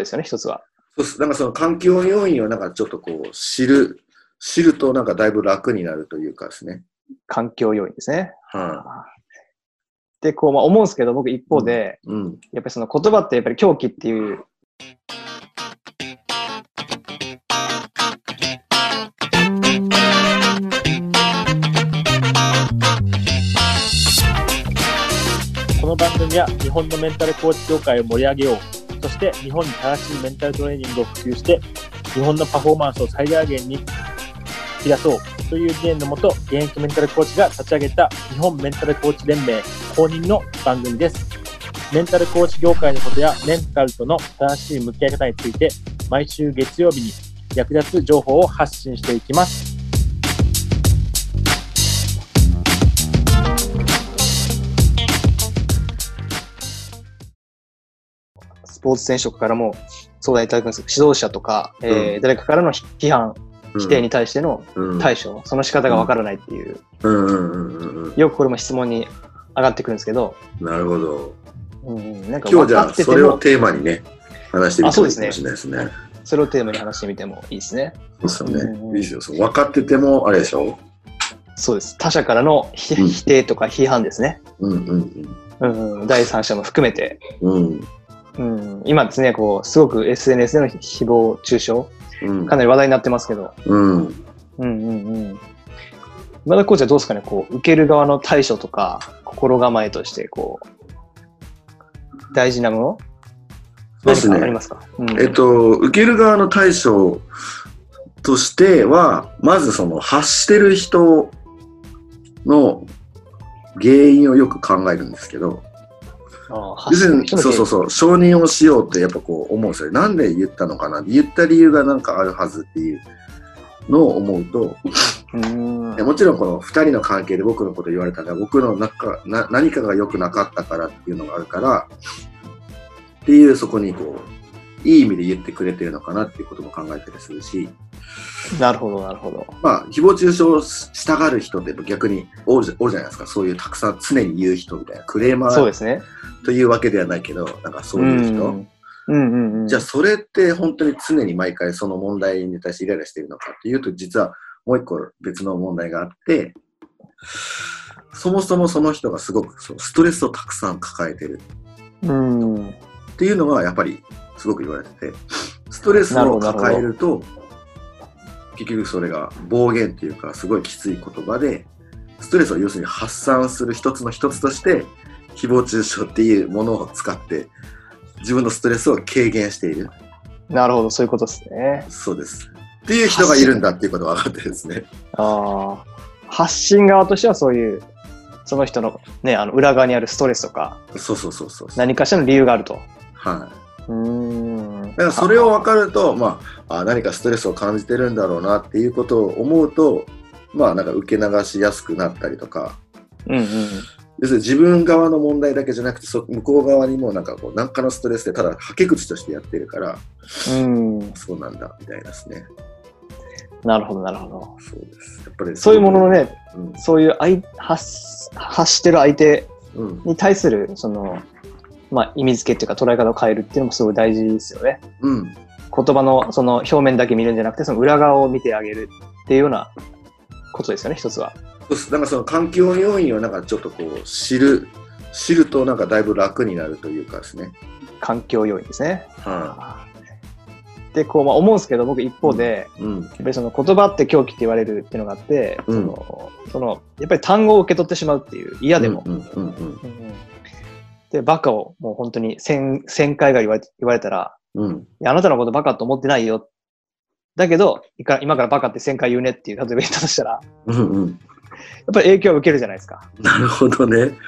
ですよね、一つは。そうっす。なんかその環境要因をなんかちょっとこう知る、知るとなんかだいぶ楽になるというかですね。環境要因ですね。はで、こう、まあ、思うんですけど、僕一方で、い。うん。やっぱりその言葉ってやっぱり狂気っていう、この番組は日本のメンタルコーチ業界を盛り上げよう、そして日本に正しいメンタルトレーニングを普及して、日本のパフォーマンスを最大限に引き出そうという理念のもと、現役メンタルコーチが立ち上げた日本メンタルコーチ連盟公認の番組です。メンタルコーチ業界のことやメンタルとの正しい向き合い方について、毎週月曜日に役立つ情報を発信していきます。スポーツ選手からも相談いただくんですけど、指導者とか、えーうん誰かからの批判、否定に対してのうん。対処、その仕方がわからないっていう、うんうんうんうんうん。よくこれも質問に上がってくるんですけど、なるほど。うんうん、なんか今日じゃあ分かってても、それをテーマにね、話してみてもいいかもしれないですね。それをテーマに話してみてもいいですね。そうですよね。うんいいですよ。分かってても、あれでしょ？そうです。他者からのひうん否定とか批判ですね。うんうんうんうん、第三者も含めて、うん。うん、今ですね、こう、すごく SNS での誹謗中傷、うん。かなり話題になってますけど、うん。うんうんうん。今田コーチはどうですかね、こう、受ける側の対処とか、心構えとして、こう、大事なもの？そうですね。ありますか、うんえっと、受ける側の対処としては、まずその発してる人の原因をよく考えるんですけど、要するに、そうそうそう、承認をしようってやっぱこう思うんですよ。なんで言ったのかな？言った理由がなんかあるはずっていうのを思うと、うん。もちろんこの2人の関係で僕のこと言われたら僕の中な何かが良くなかったからっていうのがあるから。っていうそこにこういい意味で言ってくれてるのかなっていうことも考えたりするしなるほど、なるほど。まあ誹謗中傷したがる人って逆におるじゃおるじゃないですかそういうたくさん常に言う人みたいなクレーマーそうですね。というわけではないけどなんかそういう人、うんうんうんうん。じゃあそれって本当に常に毎回その問題に対してイライラしているのかっていうと実はもう一個別の問題があってそもそもその人がすごくそうストレスをたくさん抱えてるうん。っていうのがやっぱりすごく言われててストレスを抱えると結局それが暴言っていうかすごいきつい言葉でストレスを要するに発散する一つの一つとして誹謗中傷っていうものを使って自分のストレスを軽減しているなるほど、そういうことですね。そうです。っていう人がいるんだっていうことが分かってですね。ああ。発信側としてはそういう、その人のね、あの裏側にあるストレスとか、そうそうそうそう。何かしらの理由があると。はい。うーん。だからそれを分かると、まあ、あ何かストレスを感じてるんだろうなっていうことを思うと、まあなんか受け流しやすくなったりとか、うんうん。要するに自分側の問題だけじゃなくて、そ向こう側にもなんかこう、何かのストレスでただはけ口としてやってるから、うん。そうなんだ、みたいですね。なるほど、なるほど。そうです。やっぱりそういうもののね、うん。そういう相発発してる相手うん。に対する、その、まあ、意味付けっていうか捉え方を変えるっていうのもすごい大事ですよね。うん。言葉のその表面だけ見るんじゃなくて、その裏側を見てあげるっていうようなことですよね、一つは。なんかその環境要因をなんかちょっとこう、知る、知るとなんかだいぶ楽になるというかですね。環境要因ですね。はで、こう、まあ、思うんですけど、僕一方で、い。うん。やっぱりその言葉って狂気って言われるっていうのがあって、うんその、その、やっぱり単語を受け取ってしまうっていう、嫌でも。うんうんうんうん。うんで、バカをもう本当に1000、1000回が言われ言われたら、うん。いやあなたのことバカと思ってないよ。だけど、いか今からバカって1000回言うねっていう、例えば言ったとしたら、やっうんうん。ぱり影響を受けるじゃないですか。なるほどね。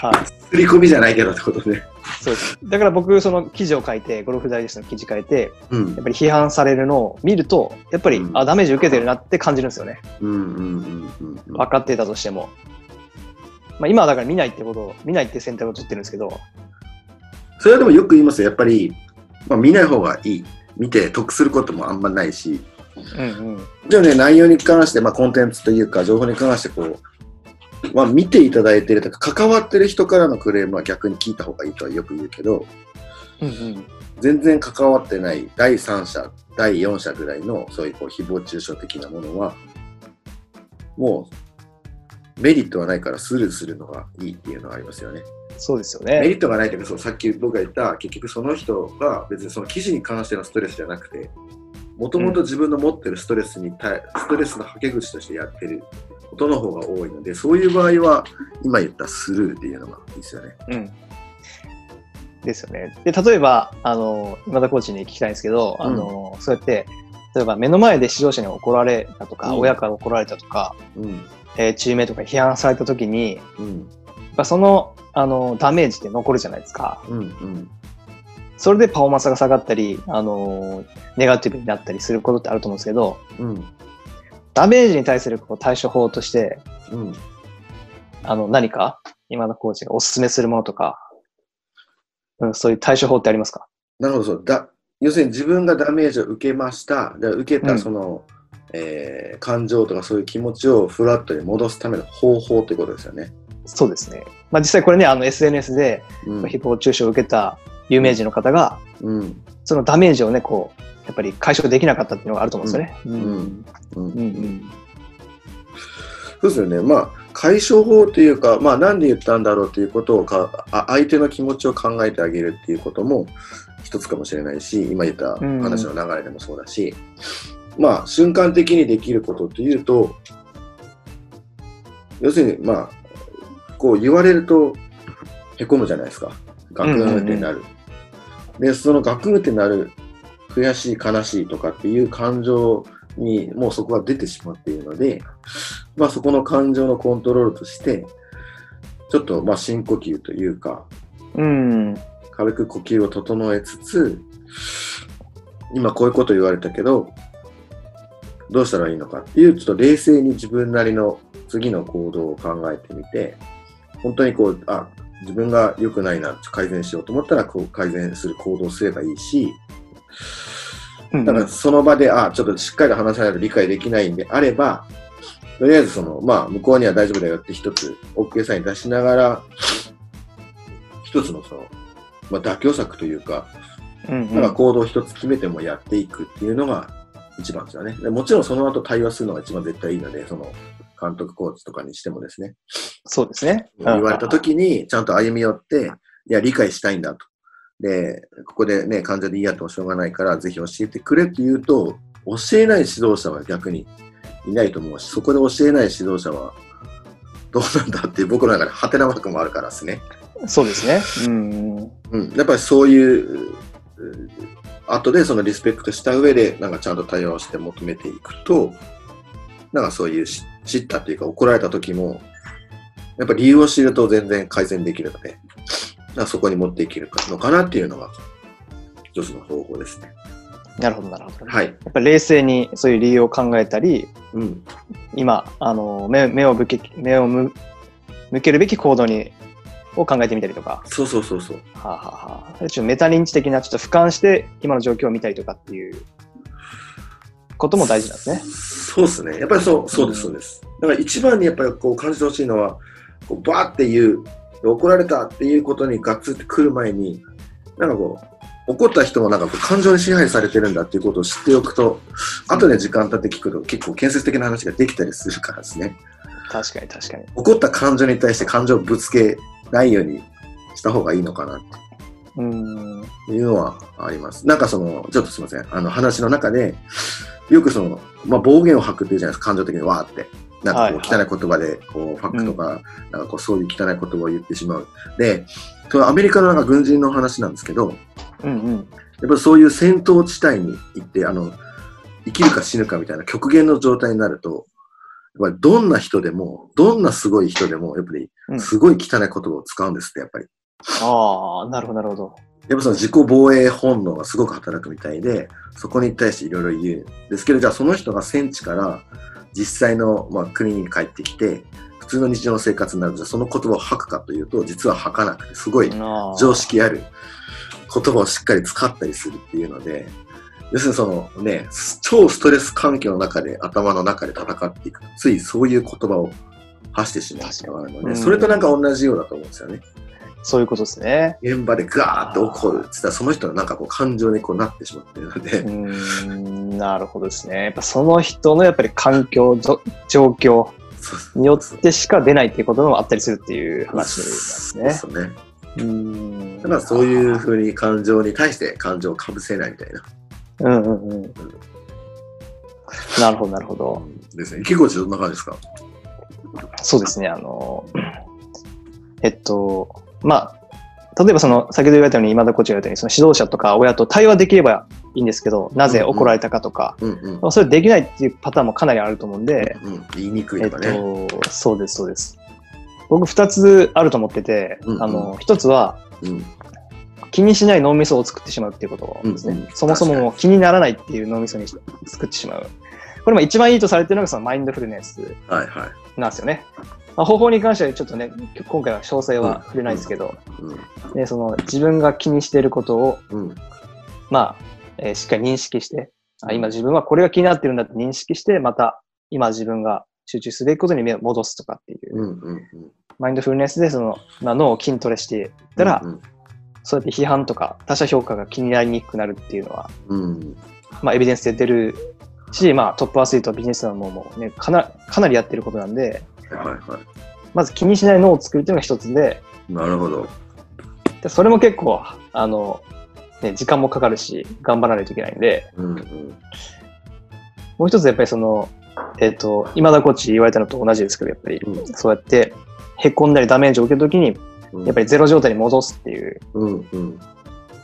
はい。振り込みじゃないけどってことね。そうです。だから僕、その記事を書いて、ゴルフダイジェストの記事書いて、うんやっぱり批判されるのを見ると、やっぱり、うんあ、ダメージ受けてるなって感じるんですよね。うんうんうんうんうん。分かってたとしても。まあ、今はだから見ないってことを、見ないって選択を取ってるんですけど、それはでもよく言いますよ。やっぱり、まあ、見ない方がいい。見て得することもあんまないし、うんうん。じゃあね、内容に関して、まあ、コンテンツというか、情報に関して、こう、まあ、見ていただいてるとか、関わってる人からのクレームは逆に聞いた方がいいとはよく言うけど、うんうん。全然関わってない第三者、第四者ぐらいのそういうこう誹謗中傷的なものは、もうメリットはないからスルーするのがいいっていうのがありますよね。そうですよメね。リットがないというかそうさっき僕が言った結局その人が別にその記事に関してのストレスじゃなくてもともと自分の持ってるストレスに対、ストレスのはけ口としてやってることの方が多いのでそういう場合は今言ったスルーっていうのがいいですよね。うん。ですよね。で、例えば、あの、今田コーチに聞きたいんですけど、あの、そうやって、例えば目の前で指導者に怒られたとか、うん親から怒られたとか、うんえーチームメイトが批判されたときに、やうん。その、あの、ダメージって残るじゃないですか。うんうん。それでパフォーマンスが下がったり、あの、ネガティブになったりすることってあると思うんですけど、うん。ダメージに対するこう対処法として、うん。あの、何か、今田コーチがお勧めするものとか、うん、そういう対処法ってありますか？なるほどそう。だ要するに自分がダメージを受けました。で受けうん。たその、えー感情とかそういう気持ちをフラットに戻すための方法ということですよね。そうですね。まあ実際これね、あの SNS でうん誹謗中傷を受けた有名人の方が、うんそのダメージをね、こう、やっぱり解消できなかったっていうのがあると思うんですよね。んうんうんうんうんそうですよね。まあ、解消法というか、まあ、なんで言ったんだろうということをかあ、相手の気持ちを考えてあげるっていうことも一つかもしれないし、今言った話の流れでもそうだし、まあ、瞬間的にできることというと、要するに、まあ、こう言われると、へこむじゃないですか。ガクーンってなる。で、そのガクってなる、悔しい、悲しいとかっていう感情にもうそこが出てしまっているので、まあそこの感情のコントロールとして、ちょっとまあ深呼吸というか、うん。軽く呼吸を整えつつ、今こういうこと言われたけど、どうしたらいいのかっていう、ちょっと冷静に自分なりの次の行動を考えてみて、本当にこう、あ、自分が良くないな、改善しようと思ったら、こう改善する行動をすればいいし、うん。だからその場で、あ、ちょっとしっかりと話さないと理解できないんであれば、とりあえずその、まあ、向こうには大丈夫だよって一つ、OK サイン出しながら、一つのその、まあ、妥協策というか、うんうん。なんか行動を一つ決めてもやっていくっていうのが一番ですよね。でもちろんその後対話するのが一番絶対いいので、その監督コーチとかにしてもですね、そうですね。言われた時にちゃんと歩み寄って、いや、理解したいんだと。で、ここでね、患者で嫌ともしょうがないから、ぜひ教えてくれって言うと、教えない指導者は逆にいないと思うし、そこで教えない指導者はどうなんだっていう僕の中でハテナマークもあるからですね。そうですね。うんうん。うん、やっぱりそういう、う後でそのリスペクトした上で、なんかちゃんと対話をして求めていくと、なんかそういうし知ったっていうか怒られた時も、やっぱり理由を知ると全然改善できるので、なそこに持っていけるのかなっていうのが、一つの方法ですね。なるほど、なるほど。はい。やっぱり冷静にそういう理由を考えたり、うん。今、あの、目目を向け、目を向向けるべき行動に、を考えてみたりとか、そうそうそうそう。はあ、はあはあ、ちょっとメタ認知的な、ちょっと俯瞰して今の状況を見たりとかっていうことも大事なんですね。そうですね。やっぱりそう、そうです、そうです。だから一番にやっぱりこう感じてほしいのは、こうバーっていう、怒られたっていうことにガッツってくる前に、なんかこう、怒った人もなんかこう感情に支配されてるんだっていうことを知っておくと、後で時間経って聞くと結構建設的な話ができたりするからですね。確かに確かに。怒った感情に対して感情をぶつけないようにした方がいいのかなうん。っていうのはあります。なんかその、ちょっとすみません。あの話の中で、よくその、まあ、暴言を吐くっていうじゃないですか、感情的にわーって。なんかこう汚はいい言葉で、こう、ファックとか、なんかこう、そういう汚い言葉を言ってしまう。で、それアメリカのなんか軍人の話なんですけど、うんうん。やっぱりそういう戦闘地帯に行って、あの、生きるか死ぬかみたいな極限の状態になると、やっぱりどんな人でも、どんなすごい人でも、やっぱりうんすごい汚い言葉を使うんですって、やっぱり。ああ、なるほど、なるほど。やっぱその自己防衛本能がすごく働くみたいで、そこに対していろいろ言うんですけど、じゃあその人が戦地から実際の、まあ、国に帰ってきて、普通の日常の生活になると、じゃあその言葉を吐くかというと、実は吐かなくて、すごい常識ある言葉をしっかり使ったりするっていうので、要するにそのね、超ストレス環境の中で頭の中で戦っていくと、ついそういう言葉を発してしまうっていうのがあるので、うんそれとなんか同じようだと思うんですよね。そういうことですね。現場でガーッと怒るって言ったら、その人のなんかこう感情にこうなってしまってるので、うーん、なるほどですね。やっぱその人のやっぱり環境、ぞ状況によってしか出ないっていうこともあったりするっていう話なんですね。そうですね。うーん。だからそういうふうに感情に対して感情をかぶせないみたいな。うんうんうん。なるほど、なるほど。ですね。結構どんな感じですか？そうですね、あの、えっと、まあ、例えばその、先ほど言われたように、今田コーチが言われたように、その指導者とか親と対話できればいいんですけど、なぜ怒られたかとか、うんうん。まあそれできないっていうパターンもかなりあると思うんで、うん、言いにくいえっとかね。と、そうです、そうです。僕、二つあると思ってて、うんうんあの、一つは、うん。気にしない脳みそを作ってしまうっていうことですね。うんうんそもそももう気にならないっていう脳みそに作ってしまう。これも一番いいとされてるのがそのマインドフルネスはいはい。なんですよね。まあ、方法に関してはちょっとね、今回は詳細は触れないですけど、うん。ね、その自分が気にしていることを、うん。まあ、えーしっかり認識して、あ今自分はこれが気になってるんだって認識して、また今自分が集中すべきことに目を戻すとかっていう、うん。うん。マインドフルネスでその、まあ、脳を筋トレしていったら、うん。そうやって批判とか他者評価が気になりにくくなるっていうのは、うん。まあ、エビデンスで出るし、まあ、トップアスリート、ビジネスマンももうね、かなかなりやってることなんで、はいはまず気にしない脳を作るっていうのが一つで、い。なるほど。でそれも結構、あの、ね、時間もかかるし、頑張らないといけないんで、うん。うん。もう一つやっぱりその、えっ、と、今田コーチ言われたのと同じですけど、やっぱり、うんそうやって、へこんだりダメージを受けたときに、うん。やっぱりゼロ状態に戻すっていう、うん。うん。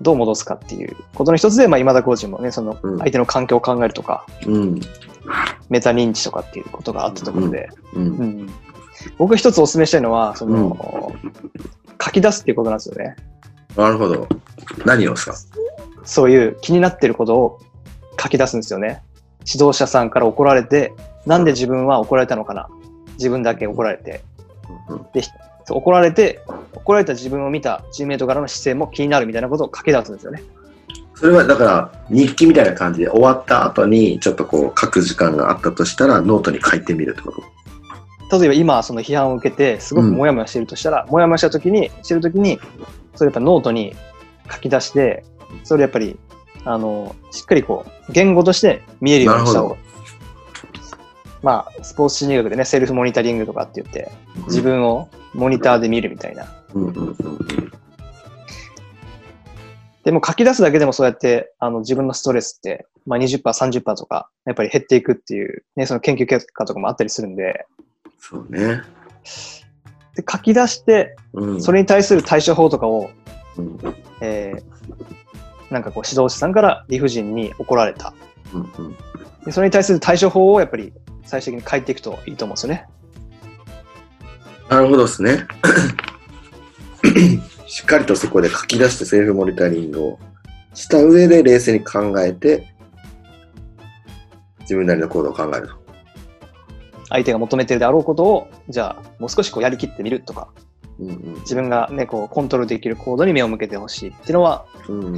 どう戻すかっていうことの一つで、まあ、今田コーチもね、そのうん相手の環境を考えるとか、うん。メタ認知とかっていうことがあったところで、う。うんん僕一つお勧めしたいのは、その、書き出すっていうことなんですよね。なるほど。何をですか？そういう気になってることを書き出すんですよね。指導者さんから怒られて、なんで自分は怒られたのかな自分だけ怒られて。うん。そう怒られて、怒られた自分を見たチームメイトからの姿勢も気になるみたいなことを書き出すんですよね。それはだから日記みたいな感じで終わった後にちょっとこう書く時間があったとしたらノートに書いてみるってこと？例えば今その批判を受けて、すごくモヤモヤしてるとしたら、モヤモヤした時に、してる時に、それやっぱノートに書き出して、それやっぱり、あの、しっかりこう、言語として見えるようにした方がまあ、スポーツ心理学でね、セルフモニタリングとかって言って、自分をモニターで見るみたいな。でも書き出すだけでもそうやって、あの、自分のストレスって、まあ20%、30%とか、やっぱり減っていくっていう、ね、その研究結果とかもあったりするんで、そうね。で書き出して、うん。それに対する対処法とかを、うんえー、なんかこう指導者さんから理不尽に怒られた。うんうんでそれに対する対処法をやっぱり最終的に書いていくといいと思うんですよね。なるほどですね。しっかりとそこで書き出してセルフモニタリングをした上で冷静に考えて自分なりの行動を考えると。相手が求めてるであろうことを、じゃあもう少しこうやりきってみるとか、うんうん自分がね、こうコントロールできる行動に目を向けてほしいっていうのは、うん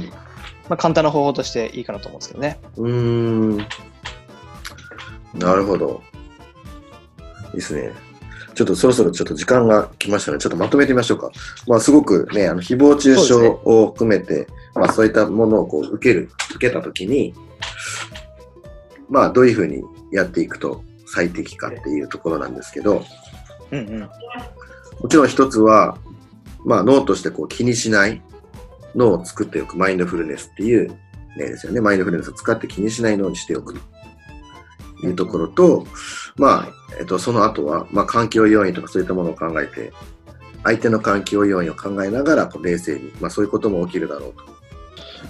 まあ簡単な方法としていいかなと思うんですけどね。うーん。なるほど。いいですね。ちょっとそろそろちょっと時間が来ましたので、ちょっとまとめてみましょうか。まあすごくね、あの誹謗中傷を含めて、まあそういったものをこう受ける、受けたときに、まあどういうふうにやっていくと最適かっていうところなんですけど、うんうん。もちろん一つは、まあ脳としてこう気にしない脳を作っておくマインドフルネスっていう例ですよね。マインドフルネスを使って気にしない脳にしておくというところと、まあ、えっと、その後は、まあ環境要因とかそういったものを考えて、相手の環境要因を考えながらこう冷静に、まあそういうことも起きるだろうと。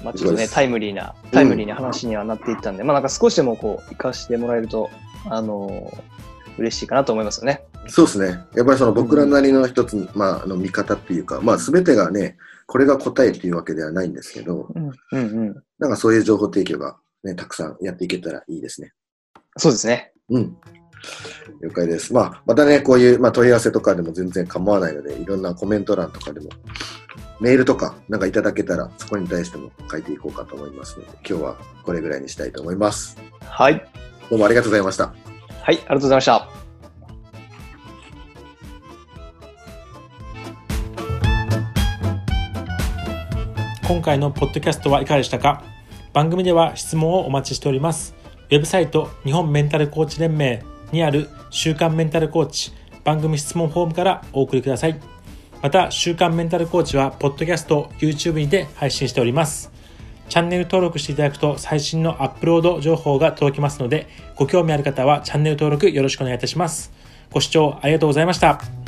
まあちょっとね、タイムリーな、タイムリーな話にはなっていったんで、まあなんか少しでもこう、活かしてもらえると、あのー嬉しいかなと思いますよね。そうですね。やっぱりその僕らなりの一つ、まあ、あの見方っていうか、まあ全てがね、これが答えっていうわけではないんですけど、うんうんうん。なんかそういう情報提供がね、たくさんやっていけたらいいですね。そうですね。うん。了解です。まあ、またね、こういう、まあ、問い合わせとかでも全然構わないので、いろんなコメント欄とかでも、メールとかなんかいただけたら、そこに対しても書いていこうかと思いますので、今日はこれぐらいにしたいと思います。はい。どうもありがとうございました。はい、ありがとうございました。今回のポッドキャストはいかがでしたか？番組では質問をお待ちしております。ウェブサイト日本メンタルコーチ連盟にある週刊メンタルコーチ番組質問フォームからお送りください。また、週刊メンタルコーチは、ポッドキャスト、YouTube にて配信しております。チャンネル登録していただくと最新のアップロード情報が届きますので、ご興味ある方はチャンネル登録よろしくお願いいたします。ご視聴ありがとうございました。